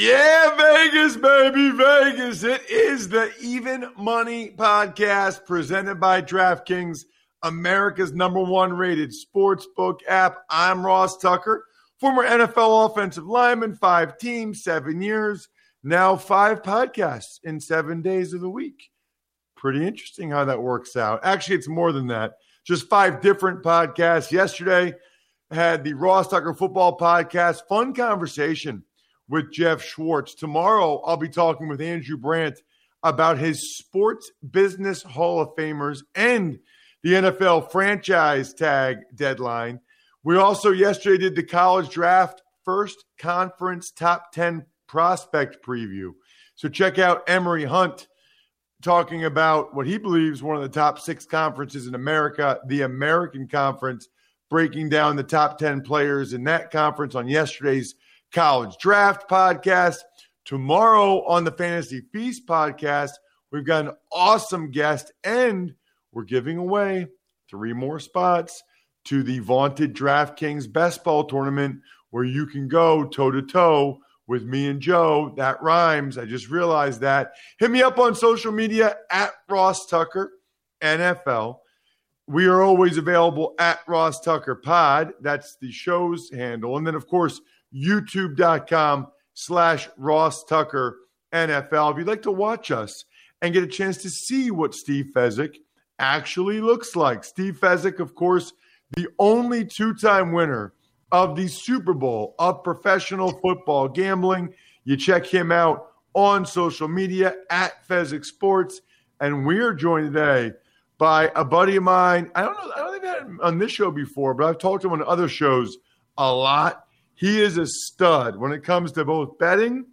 Yeah, Vegas, baby, Vegas. It is the Even Money Podcast presented by DraftKings, America's number one rated sportsbook app. I'm Ross Tucker, former NFL offensive lineman, five teams, seven years, now five podcasts in seven days of the week. Pretty interesting how that works out. Actually, it's more than that. Just five different podcasts. Yesterday, had the Ross Tucker Football Podcast. Fun conversation with Jeff Schwartz. Tomorrow, I'll be talking with Andrew Brandt about his Sports Business Hall of Famers and the NFL franchise tag deadline. We also yesterday did the college draft first conference top 10 prospect preview. So check out Emory Hunt talking about what he believes one of the top six conferences in America, the American Conference, breaking down the top 10 players in that conference on yesterday's college draft podcast. Tomorrow on the Fantasy Feast podcast, we've got an awesome guest and we're giving away three more spots to the vaunted DraftKings Best Ball tournament where you can go toe to toe with me and Joe. That rhymes. I just realized that. Hit me up on social media at Ross Tucker NFL. We are always available at Ross Tucker Pod. That's the show's handle. And then, of course, youtube.com slash Ross Tucker NFL. If you'd like to watch us and get a chance to see what Steve Fezzik actually looks like. Steve Fezzik, of course, the only two time winner of the Super Bowl of professional football gambling. You check him out on social media at Fezzik Sports. And we are joined today by a buddy of mine. I don't know, I don't think I've had him on this show before, but I've talked to him on other shows a lot. He is a stud when it comes to both betting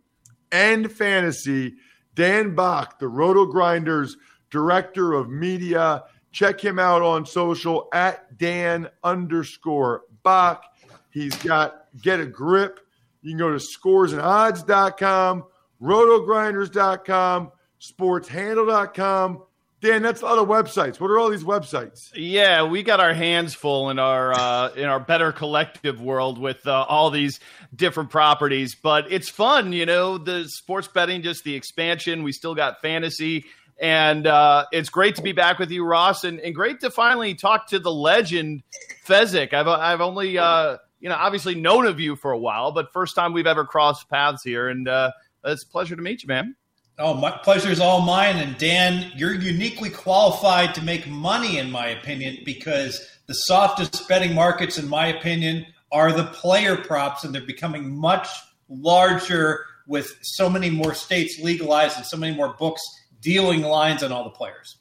and fantasy. Dan Back, the Roto Grinders director of media. Check him out on social at Dan underscore Back. He's got Get a Grip. You can go to scoresandodds.com, rotogrinders.com, sportshandle.com. Dan, that's a lot of websites. What are all these websites? Yeah, we got our hands full in our uh, in our better collective world with uh, all these different properties, but it's fun, you know. The sports betting, just the expansion. We still got fantasy, and uh, it's great to be back with you, Ross, and, and great to finally talk to the legend Fezzik. I've I've only uh, you know obviously known of you for a while, but first time we've ever crossed paths here, and uh, it's a pleasure to meet you, man. Oh, my pleasure is all mine. And Dan, you're uniquely qualified to make money, in my opinion, because the softest betting markets, in my opinion, are the player props, and they're becoming much larger with so many more states legalized and so many more books dealing lines on all the players.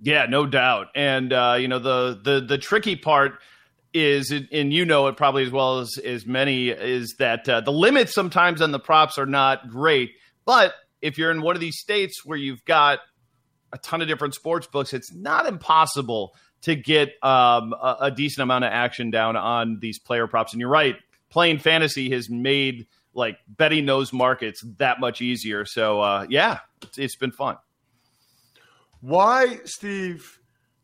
Yeah, no doubt. And uh, you know the the the tricky part is, and you know it probably as well as as many, is that uh, the limits sometimes on the props are not great but if you're in one of these states where you've got a ton of different sports books, it's not impossible to get um, a, a, decent amount of action down on these player props. And you're right, playing fantasy has made like betting those markets that much easier. So uh, yeah, it's, it's been fun. Why, Steve,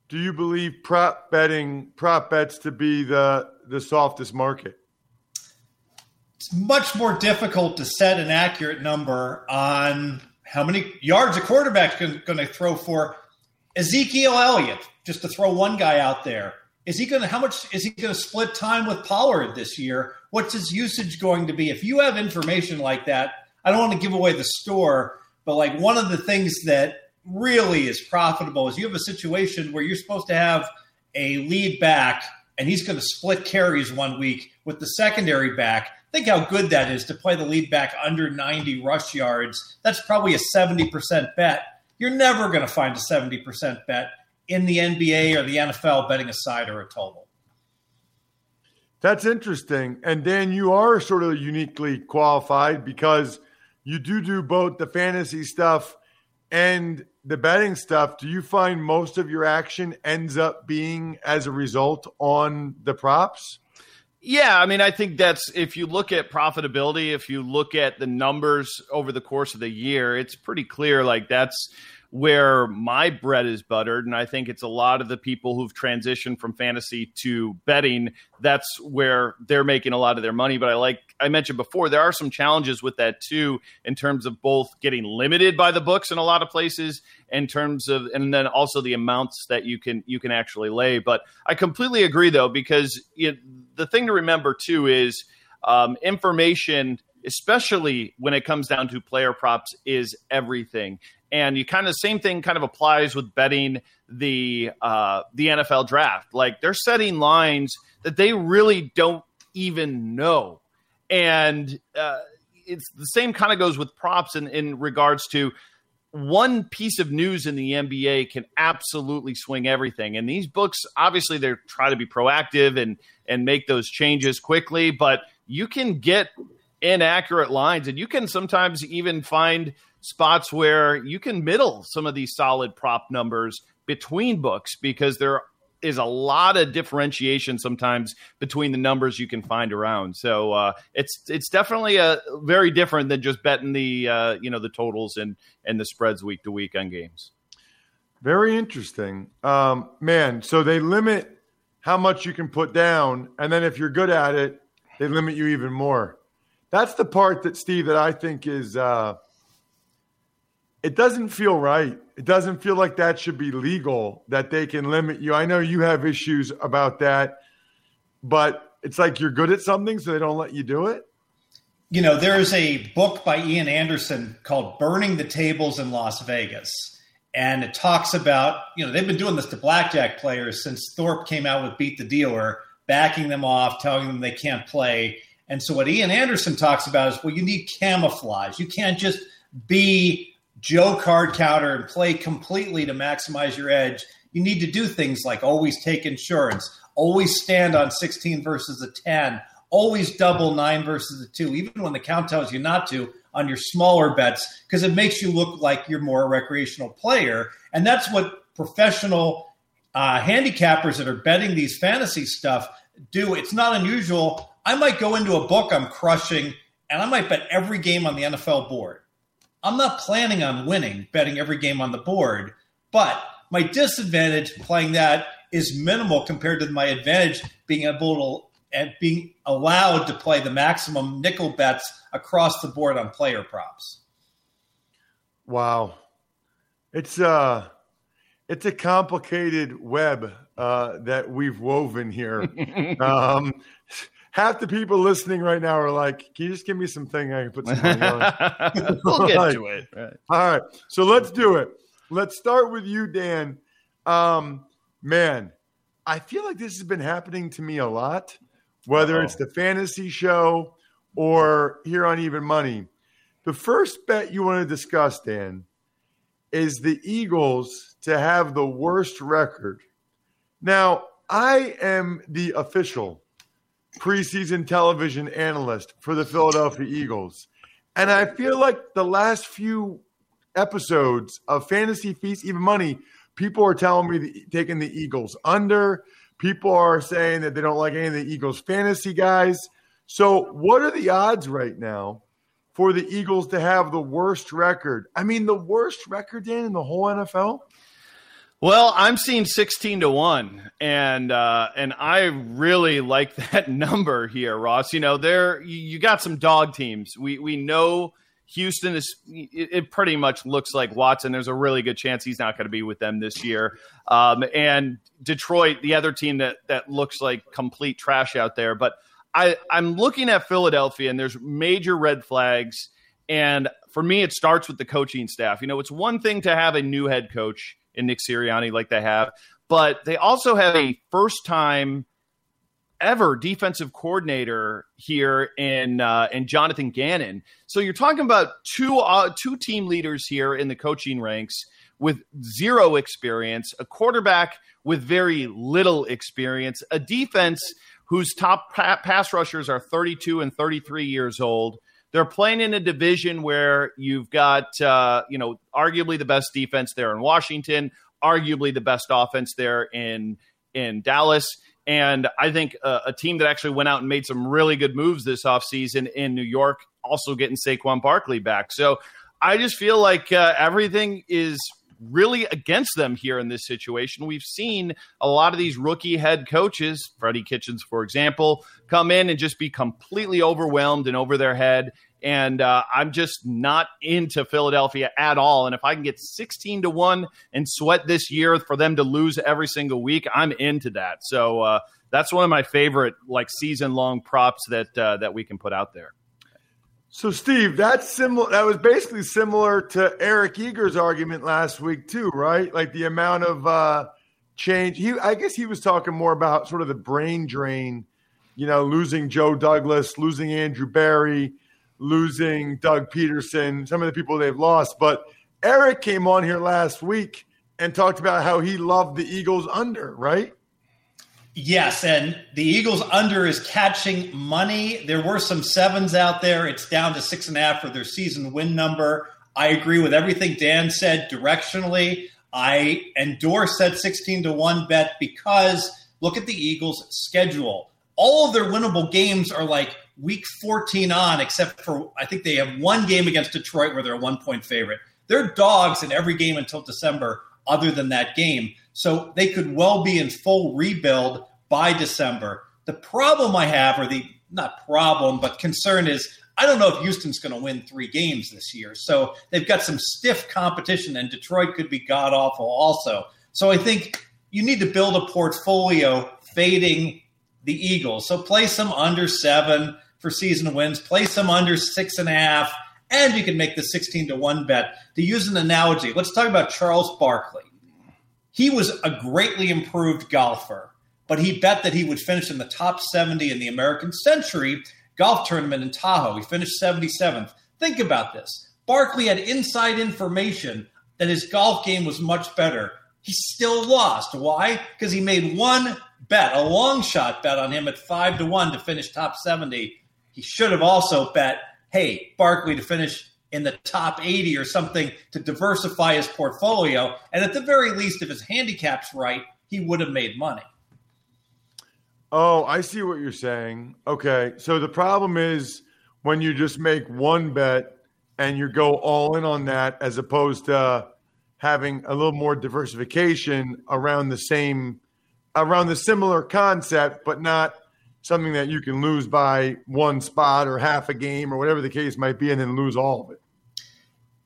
do you believe prop betting prop bets to be the the softest market? It's much more difficult to set an accurate number on how many yards a quarterback's going to throw for. Ezekiel Elliott, just to throw one guy out there, is he going to how much is he going to split time with Pollard this year? What's his usage going to be? If you have information like that, I don't want to give away the store, but like one of the things that really is profitable is you have a situation where you're supposed to have a lead back and he's going to split carries one week with the secondary back. Think how good that is to play the lead back under 90 rush yards. That's probably a 70% bet. You're never going to find a 70% bet in the NBA or the NFL betting a side or a total. That's interesting. And Dan, you are sort of uniquely qualified because you do do both the fantasy stuff and the betting stuff. Do you find most of your action ends up being as a result on the props? Yeah, I mean, I think that's if you look at profitability, if you look at the numbers over the course of the year, it's pretty clear like that's where my bread is buttered. And I think it's a lot of the people who've transitioned from fantasy to betting. That's where they're making a lot of their money. But I like I mentioned before, there are some challenges with that too, in terms of both getting limited by the books in a lot of places, in terms of and then also the amounts that you can you can actually lay. But I completely agree though, because it, the thing to remember too is um, information especially when it comes down to player props, is everything and you kind of same thing kind of applies with betting the uh, the NFL draft. Like they're setting lines that they really don't even know, and uh, it's the same kind of goes with props in, in regards to one piece of news in the NBA can absolutely swing everything. And these books, obviously, they try to be proactive and and make those changes quickly, but you can get inaccurate lines, and you can sometimes even find spots where you can middle some of these solid prop numbers between books because there is a lot of differentiation sometimes between the numbers you can find around. So uh, it's it's definitely a very different than just betting the uh, you know the totals and and the spreads week to week on games. Very interesting, um, man. So they limit how much you can put down, and then if you're good at it, they limit you even more. That's the part that Steve that I think is uh, it doesn't feel right. It doesn't feel like that should be legal that they can limit you. I know you have issues about that, but it's like you're good at something, so they don't let you do it. You know, there is a book by Ian Andersen called Burning the Tables in Las Vegas. And it talks about, you know, they've been doing this to blackjack players since Thorp came out with Beat the Dealer, backing them off, telling them they can't play. And so what Ian Andersen talks about is, well, you need camouflage. You can't just be Joe card counter and play completely to maximize your edge, you need to do things like always take insurance, always stand on 16 versus a 10, always double 9 versus a 2, even when the count tells you not to on your smaller bets, because it makes you look like you're more a recreational player. And that's what professional uh, handicappers that are betting these fantasy stuff do. It's not unusual. I might go into a book I'm crushing and I might bet every game on the NFL board. I'm not planning on winning, betting every game on the board, but my disadvantage playing that is minimal compared to my advantage being able to and being allowed to play the maximum nickel bets across the board on player props. Wow. It's uh it's a complicated web uh, that we've woven here. um, half the people listening right now are like, "Can you just give me something I can put some money on?" we'll get to it. Right. All right, so let's do it. Let's start with you, Dan. Um, man, I feel like this has been happening to me a lot, whether oh it's the fantasy show or here on Even Money. The first bet you want to discuss, Dan, is the Eagles to have the worst record. Now, I am the official preseason television analyst for the Philadelphia Eagles. And I feel like the last few episodes of Fantasy Feast, even money, people are telling me taking the Eagles under. People are saying that they don't like any of the Eagles fantasy guys. So, what are the odds right now for the Eagles to have the worst record? I mean, the worst record, Dan, in the whole NFL? Well, I'm seeing 16 to 1 and uh, and I really like that number here, Ross. You know, there you got some dog teams. We we know Houston is it, pretty much looks like Watson. There's a really good chance he's not going to be with them this year. Um, and Detroit, the other team that that looks like complete trash out there, but I, I'm looking at Philadelphia and there's major red flags. And for me, it starts with the coaching staff. You know, it's one thing to have a new head coach in Nick Sirianni like they have. But they also have a first time ever defensive coordinator here in uh, in Jonathan Gannon. So you're talking about two uh, two team leaders here in the coaching ranks with zero experience, a quarterback with very little experience, a defense whose top pa- pass rushers are 32 and 33 years old. They're playing in a division where you've got, uh, you know, arguably the best defense there in Washington, arguably the best offense there in in Dallas. And I think uh, a team that actually went out and made some really good moves this offseason in New York, also getting Saquon Barkley back. So I just feel like uh, everything is really against them here in this situation. We've seen a lot of these rookie head coaches, Freddie Kitchens, for example, come in and just be completely overwhelmed and over their head. And uh, I'm just not into Philadelphia at all. And if I can get 16 to 1 and sweat this year for them to lose every single week, I'm into that. So uh, that's one of my favorite like season long props that uh, that we can put out there. So, Steve, that's similar. That was basically similar to Eric Eager's argument last week, too, right? Like the amount of uh, change. He, I guess, he was talking more about sort of the brain drain. You know, losing Joe Douglas, losing Andrew Berry, losing Doug Pederson, some of the people they've lost. But Eric came on here last week and talked about how he loved the Eagles under, right? Yes, and the Eagles under is catching money. There were some sevens out there. It's down to six and a half for their season win number. I agree with everything Dan said directionally. I endorse that 16 to 1 bet because look at the Eagles' schedule. All of their winnable games are like week 14 on, except for I think they have one game against Detroit where they're a one point favorite. They're dogs in every game until December, other than that game. So they could well be in full rebuild by December. The problem I have, or the not problem, but concern is I don't know if Houston's going to win three games this year. So they've got some stiff competition, and Detroit could be god awful also. So I think you need to build a portfolio fading the Eagles. So play some under seven for season wins, play some under six and a half, and you can make the 16 to 1 bet. To use an analogy, let's talk about Charles Barkley. He was a greatly improved golfer, but he bet that he would finish in the top 70 in the American Century golf tournament in Tahoe. He finished 77th. Think about this. Barkley had inside information that his golf game was much better. He still lost. Why? Because he made one bet, a long shot bet on him at 5 to 1 to finish top 70. He should have also bet, hey, Barkley to finish in the top 80 or something to diversify his portfolio. And at the very least, if his handicap's right, he would have made money. Oh, I see what you're saying. Okay. So the problem is when you just make one bet and you go all in on that as opposed to having a little more diversification around the same around the similar concept but not something that you can lose by one spot or half a game or whatever the case might be and then lose all of it.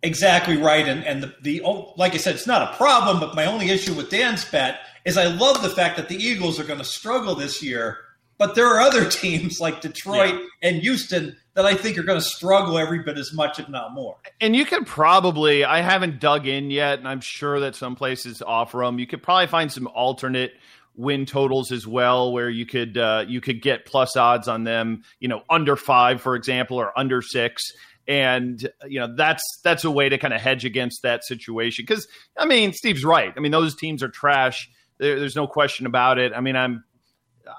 Exactly right. And and the, the oh, like I said, it's not a problem, but my only issue with Dan's bet is I love the fact that the Eagles are going to struggle this year, but there are other teams like Detroit yeah. and Houston that I think are going to struggle every bit as much, if not more. And you could probably, I haven't dug in yet, and I'm sure that some places offer them. You could probably find some alternate win totals as well, where you could uh, you could get plus odds on them, you know, under five, for example, or under six. And you know that's that's a way to kind of hedge against that situation because I mean Steve's right. I mean those teams are trash. There, there's no question about it. I mean I'm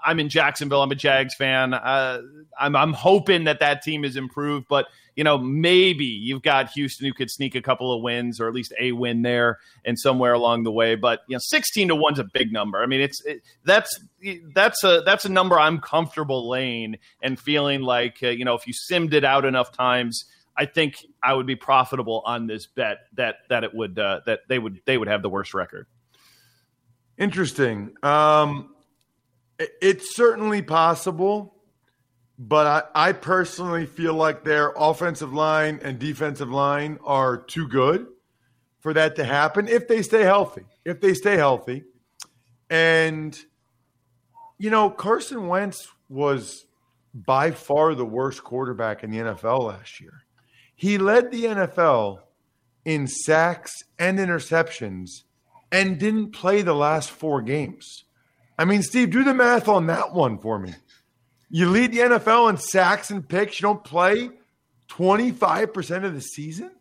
I'm in Jacksonville. I'm a Jags fan. Uh, I'm I'm hoping that that team is improved, but you know maybe you've got Houston who could sneak a couple of wins or at least a win there and somewhere along the way. But you know, 16 to one's a big number. I mean, it's it, that's that's a that's a number I'm comfortable laying and feeling like uh, you know if you simmed it out enough times. I think I would be profitable on this bet that that it would uh, that they would they would have the worst record. Interesting. Um, it, it's certainly possible, but I, I personally feel like their offensive line and defensive line are too good for that to happen if they stay healthy. If they stay healthy. And, you know, Carson Wentz was by far the worst quarterback in the NFL last year. He led the NFL in sacks and interceptions and didn't play the last four games. I mean, Steve, do the math on that one for me. You lead the NFL in sacks and picks, you don't play 25% of the season?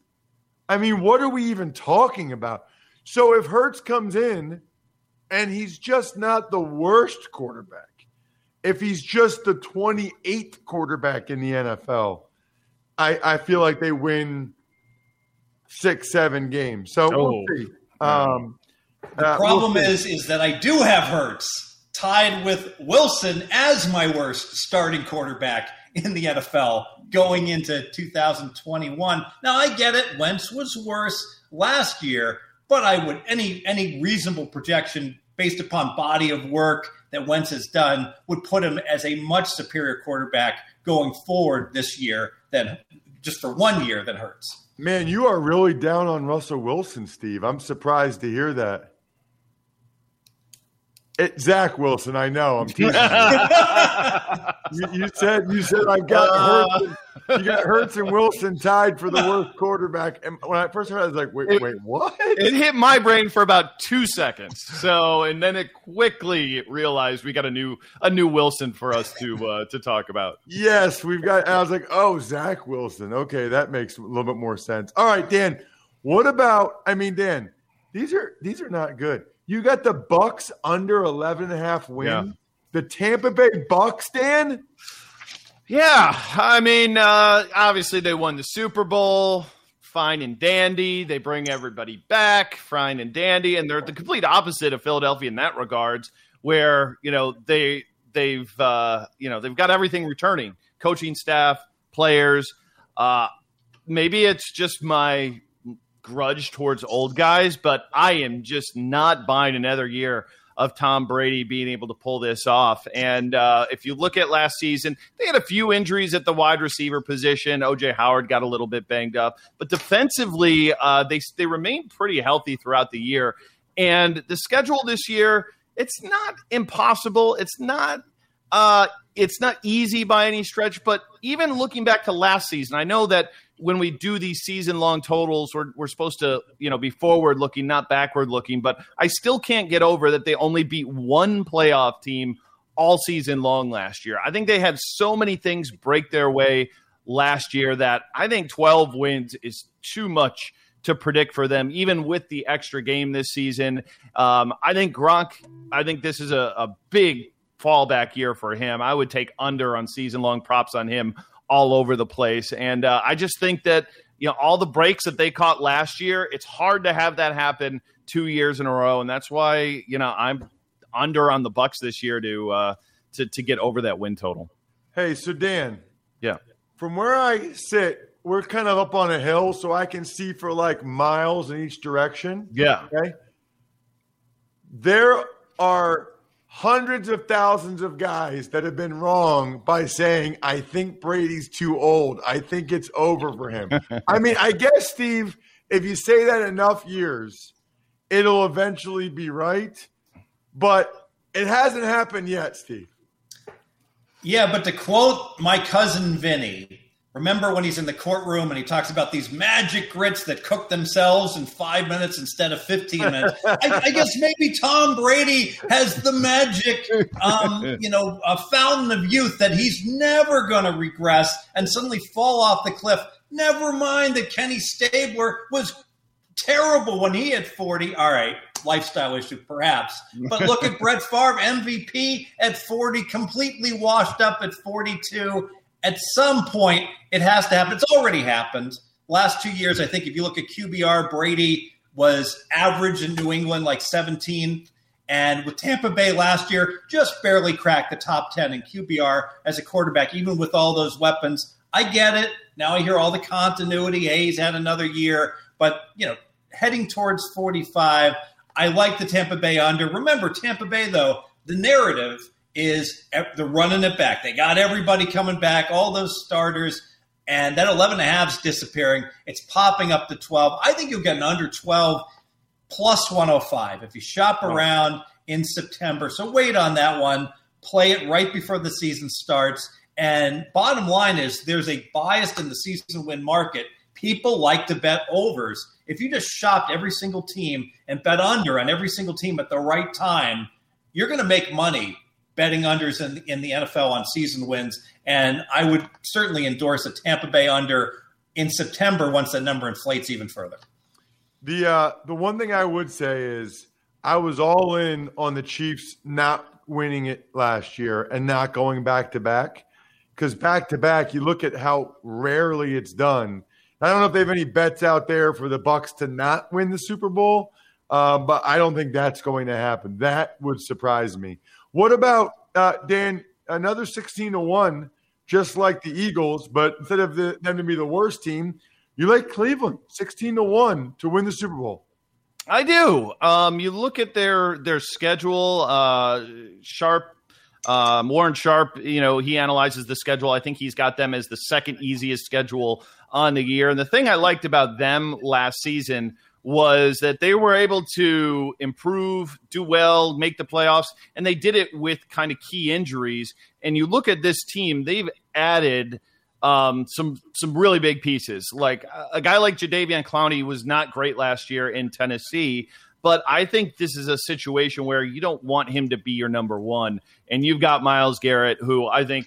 I mean, what are we even talking about? So if Hurts comes in and he's just not the worst quarterback, if he's just the 28th quarterback in the NFL, I, I feel like they win six, seven games. So oh. we'll see. Um, the uh, problem we'll is, is that I do have Hurts tied with Wilson as my worst starting quarterback in the NFL going into 2021. Now I get it. Wentz was worse last year, but I would any any reasonable projection based upon body of work that Wentz has done would put him as a much superior quarterback going forward this year than just for one year than Hurts. Man, you are really down on Russell Wilson, Steve. I'm surprised to hear that. It, Zach Wilson, I know. I'm teasing you. you, you said you said I got uh, Hurts. And, you got Hurts and Wilson tied for the worst quarterback. And when I first heard, it, I was like, "Wait, it, wait, what?" It hit my brain for about two seconds. So, and then it quickly realized we got a new a new Wilson for us to uh, to talk about. Yes, we've got. I was like, "Oh, Zach Wilson." Okay, that makes a little bit more sense. All right, Dan. What about? I mean, Dan, these are these are not good. You got the Bucks under 11 and a half win. Yeah. The Tampa Bay Bucks, Dan? Yeah. I mean, uh, obviously they won the Super Bowl. Fine and dandy. They bring everybody back, fine and dandy, and they're the complete opposite of Philadelphia in that regards, where you know they they've uh, you know they've got everything returning, coaching staff, players. Uh, maybe it's just my grudge towards old guys, but I am just not buying another year of Tom Brady being able to pull this off. And uh, if you look at last season, they had a few injuries at the wide receiver position. OJ Howard got a little bit banged up, but defensively, uh, they they remained pretty healthy throughout the year. And the schedule this year, it's not impossible. It's not. Uh, it's not easy by any stretch, but even looking back to last season, I know that when we do these season long totals, we're, we're supposed to, you know, be forward looking, not backward looking. But I still can't get over that they only beat one playoff team all season long last year. I think they had so many things break their way last year that I think 12 wins is too much to predict for them, even with the extra game this season. Um, I think Gronk, I think this is a, a big fallback year for him. I would take under on season long props on him all over the place. And uh, I just think that you know all the breaks that they caught last year, it's hard to have that happen two years in a row, and that's why you know I'm under on the Bucks this year to uh, to to get over that win total. Hey, so Dan, yeah, from where I sit, we're kind of up on a hill, so I can see for like miles in each direction. Yeah. Okay. There are hundreds of thousands of guys that have been wrong by saying, I think Brady's too old. I think it's over for him. I mean, I guess, Steve, if you say that enough years, it'll eventually be right. But it hasn't happened yet, Steve. Yeah, but to quote my cousin Vinny, Remember when he's in the courtroom and he talks about these magic grits that cook themselves in five minutes instead of 15 minutes? I, I guess maybe Tom Brady has the magic, um, you know, a fountain of youth that he's never going to regress and suddenly fall off the cliff. Never mind that Kenny Stabler was terrible when he hit 40. All right, lifestyle issue, perhaps. But look at Brett Favre, MVP at 40, completely washed up at 42 at some point it has to happen. It's already happened. Last two years, I think if you look at QBR, Brady was average in New England, like 17. And with Tampa Bay last year, just barely cracked the top 10 in QBR as a quarterback, even with all those weapons. I get it. Now I hear all the continuity. Hey, he's had another year. But, you know, heading towards 45, I like the Tampa Bay under. Remember, Tampa Bay, though, the narrative is they're running it back. They got everybody coming back, all those starters, and that 11 and a half is disappearing. It's popping up to 12. I think you'll get an under 12 plus 105 if you shop around in September. So wait on that one. Play it right before the season starts. And bottom line is there's a bias in the season win market. People like to bet overs. If you just shopped every single team and bet under on every single team at the right time, you're going to make money betting unders in, in the NFL on season wins. And I would certainly endorse a Tampa Bay under in September once that number inflates even further. The uh, the one thing I would say is I was all in on the Chiefs not winning it last year and not going back to back because back to back you look at how rarely it's done. I don't know if they have any bets out there for the Bucks to not win the Super Bowl, uh, but I don't think that's going to happen. That would surprise me. What about uh, Dan? Another sixteen to one, just like the Eagles, but instead of the, them to be the worst team, you like Cleveland sixteen to one to win the Super Bowl. I do. Um, you look at their their schedule. Uh, Sharp, um, Warren Sharp. You know he analyzes the schedule. I think he's got them as the second easiest schedule on the year. And the thing I liked about them last season was that they were able to improve, do well, make the playoffs, and they did it with kind of key injuries. And you look at this team; they've added um, some some really big pieces. Like a guy like Jadeveon Clowney was not great last year in Tennessee, but I think this is a situation where you don't want him to be your number one. And you've got Myles Garrett, who I think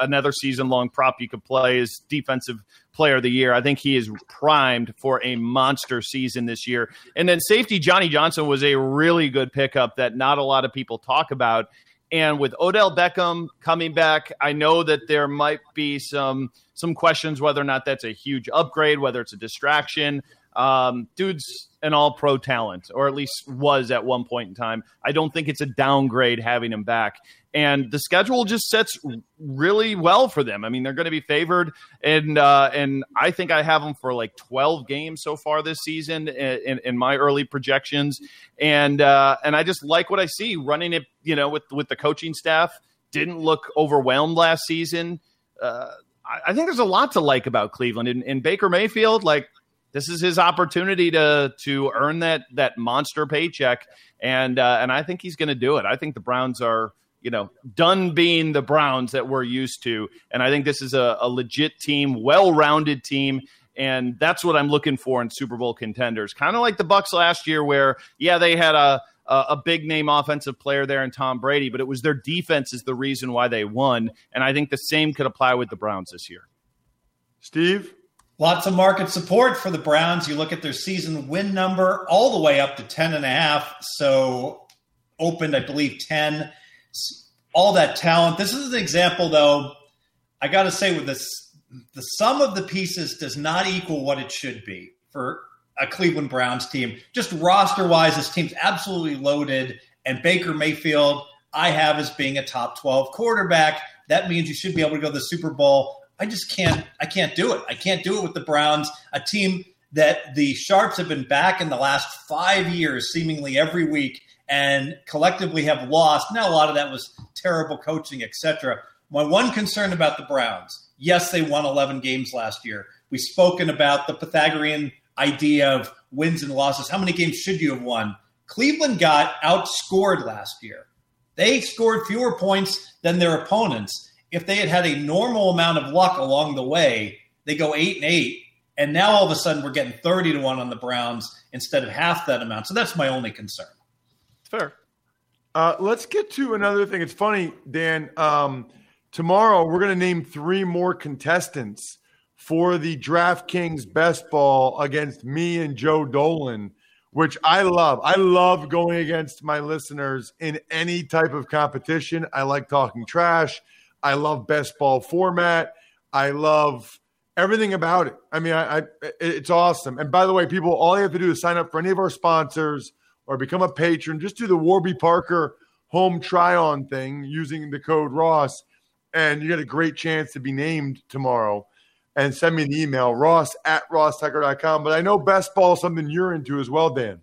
another season long prop you could play is defensive player of the year. I think he is primed for a monster season this year. And then safety Johnny Johnson was a really good pickup that not a lot of people talk about. And with Odell Beckham coming back, I know that there might be some some questions whether or not that's a huge upgrade, whether it's a distraction. Um, dude's an all pro talent, or at least was at one point in time. I don't think it's a downgrade having him back. And the schedule just sets really well for them. I mean, they're going to be favored, and uh, and I think I have them for like 12 games so far this season in, in my early projections. And uh, and I just like what I see running it. You know, with with the coaching staff, didn't look overwhelmed last season. Uh, I, I think there's a lot to like about Cleveland and, and Baker Mayfield. Like this is his opportunity to to earn that that monster paycheck, and uh, and I think he's going to do it. I think the Browns are you know done being the Browns that we're used to, and I think this is a, a legit team, well rounded team. And that's what I'm looking for in Super Bowl contenders. Kind of like the Bucks last year, where yeah, they had a a big name offensive player there in Tom Brady, but it was their defense is the reason why they won. And I think the same could apply with the Browns this year. Steve? Lots of market support for the Browns. You look at their season win number all the way up to 10 and a half. So opened, I believe, 10. All that talent. This is an example, though. I got to say, with this, the sum of the pieces does not equal what it should be for a Cleveland Browns team. Just roster wise, this team's absolutely loaded. And Baker Mayfield, I have as being a top 12 quarterback. That means you should be able to go to the Super Bowl. I just can't. I can't do it. I can't do it with the Browns, a team that the Sharps have been back in the last five years, seemingly every week, and collectively have lost. Now, a lot of that was terrible coaching, etc. My one concern about the Browns: yes, they won 11 games last year. We've spoken about the Pythagorean idea of wins and losses. How many games should you have won? Cleveland got outscored last year. They scored fewer points than their opponents if they had had a normal amount of luck along the way, they go eight and eight. And now all of a sudden we're getting 30 to 1 on the Browns instead of half that amount. So that's my only concern. Fair. Uh, let's get to another thing. It's funny, Dan. Um, tomorrow we're going to name three more contestants for the DraftKings best ball against me and Joe Dolan, which I love. I love going against my listeners in any type of competition. I like talking trash. I love best ball format. I love everything about it. I mean, I, I, it's awesome. And by the way, people, all you have to do is sign up for any of our sponsors or become a patron. Just do the Warby Parker home try on thing using the code Ross, and you get a great chance to be named tomorrow. And send me an email, ross at rosstucker.com. But I know best ball is something you're into as well, Dan.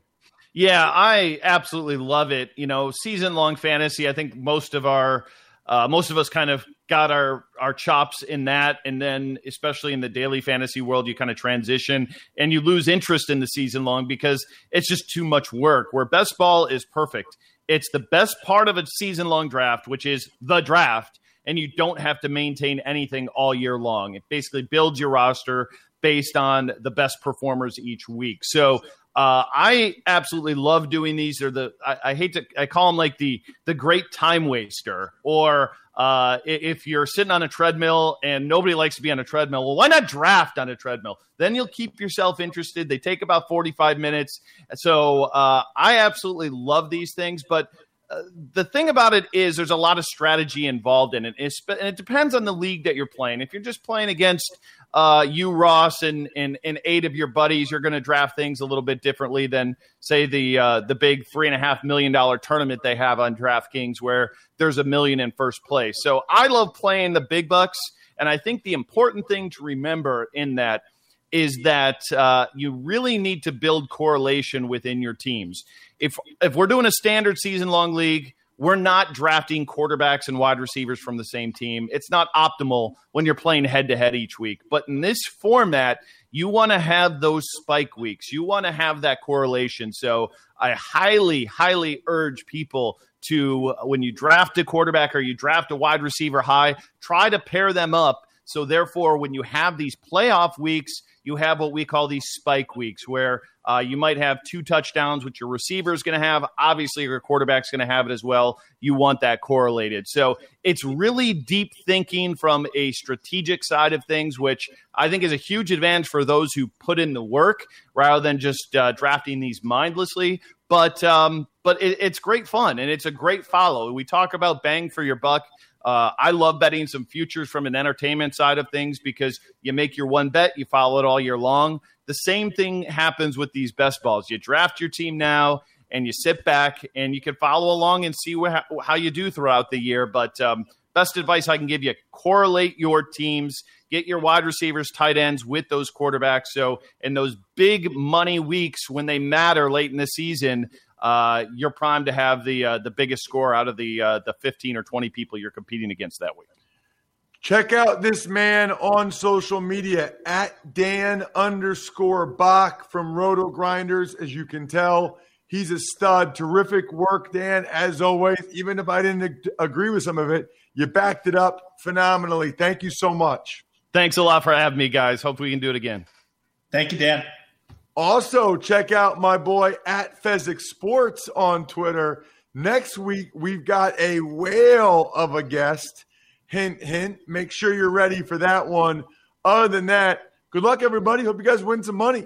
Yeah, I absolutely love it. You know, season long fantasy. I think most of our uh, most of us kind of got our our chops in that, and then especially in the daily fantasy world, you kind of transition and you lose interest in the season long because it's just too much work. Where best ball is perfect. It's the best part of a season long draft, which is the draft, and you don't have to maintain anything all year long. It basically builds your roster based on the best performers each week. So uh, I absolutely love doing these. They're the I, I, hate to I call them like the the great time waster. Or uh, if you're sitting on a treadmill and nobody likes to be on a treadmill, well, why not draft on a treadmill? Then you'll keep yourself interested. They take about 45 minutes. So uh, I absolutely love these things, but the thing about it is there's a lot of strategy involved in it and it depends on the league that you're playing if you're just playing against uh, you, Ross, and, and and eight of your buddies, you're going to draft things a little bit differently than say the uh, the big three and a half million dollar tournament they have on DraftKings, where there's a million in first place. So I love playing the big bucks, and I think the important thing to remember in that is that uh, you really need to build correlation within your teams. If if we're doing a standard season long league we're not drafting quarterbacks and wide receivers from the same team. It's not optimal when you're playing head to head each week. But in this format, you want to have those spike weeks. You want to have that correlation. So I highly, highly urge people to, when you draft a quarterback or you draft a wide receiver high, try to pair them up. So therefore, when you have these playoff weeks, you have what we call these spike weeks where uh, you might have two touchdowns, which your receiver is going to have. Obviously, your quarterback's going to have it as well. You want that correlated. So it's really deep thinking from a strategic side of things, which I think is a huge advantage for those who put in the work rather than just uh, drafting these mindlessly. But um, but it, it's great fun and it's a great follow. We talk about bang for your buck. Uh, I love betting some futures from an entertainment side of things because you make your one bet, you follow it all year long. The same thing happens with these best balls. You draft your team now and you sit back and you can follow along and see wh- how you do throughout the year. But um, best advice I can give you correlate your teams, get your wide receivers, tight ends with those quarterbacks. So, in those big money weeks when they matter late in the season, uh, you're primed to have the uh, the biggest score out of the uh, the 15 or 20 people you're competing against that week. Check out this man on social media at Dan underscore Back from Roto Grinders. As you can tell, he's a stud. Terrific work, Dan. As always, even if I didn't agree with some of it, you backed it up phenomenally. Thank you so much. Thanks a lot for having me, guys. Hope we can do it again. Thank you, Dan. Also, check out my boy at Fezzik Sports on Twitter. Next week, we've got a whale of a guest. Hint, hint. Make sure you're ready for that one. Other than that, good luck, everybody. Hope you guys win some money.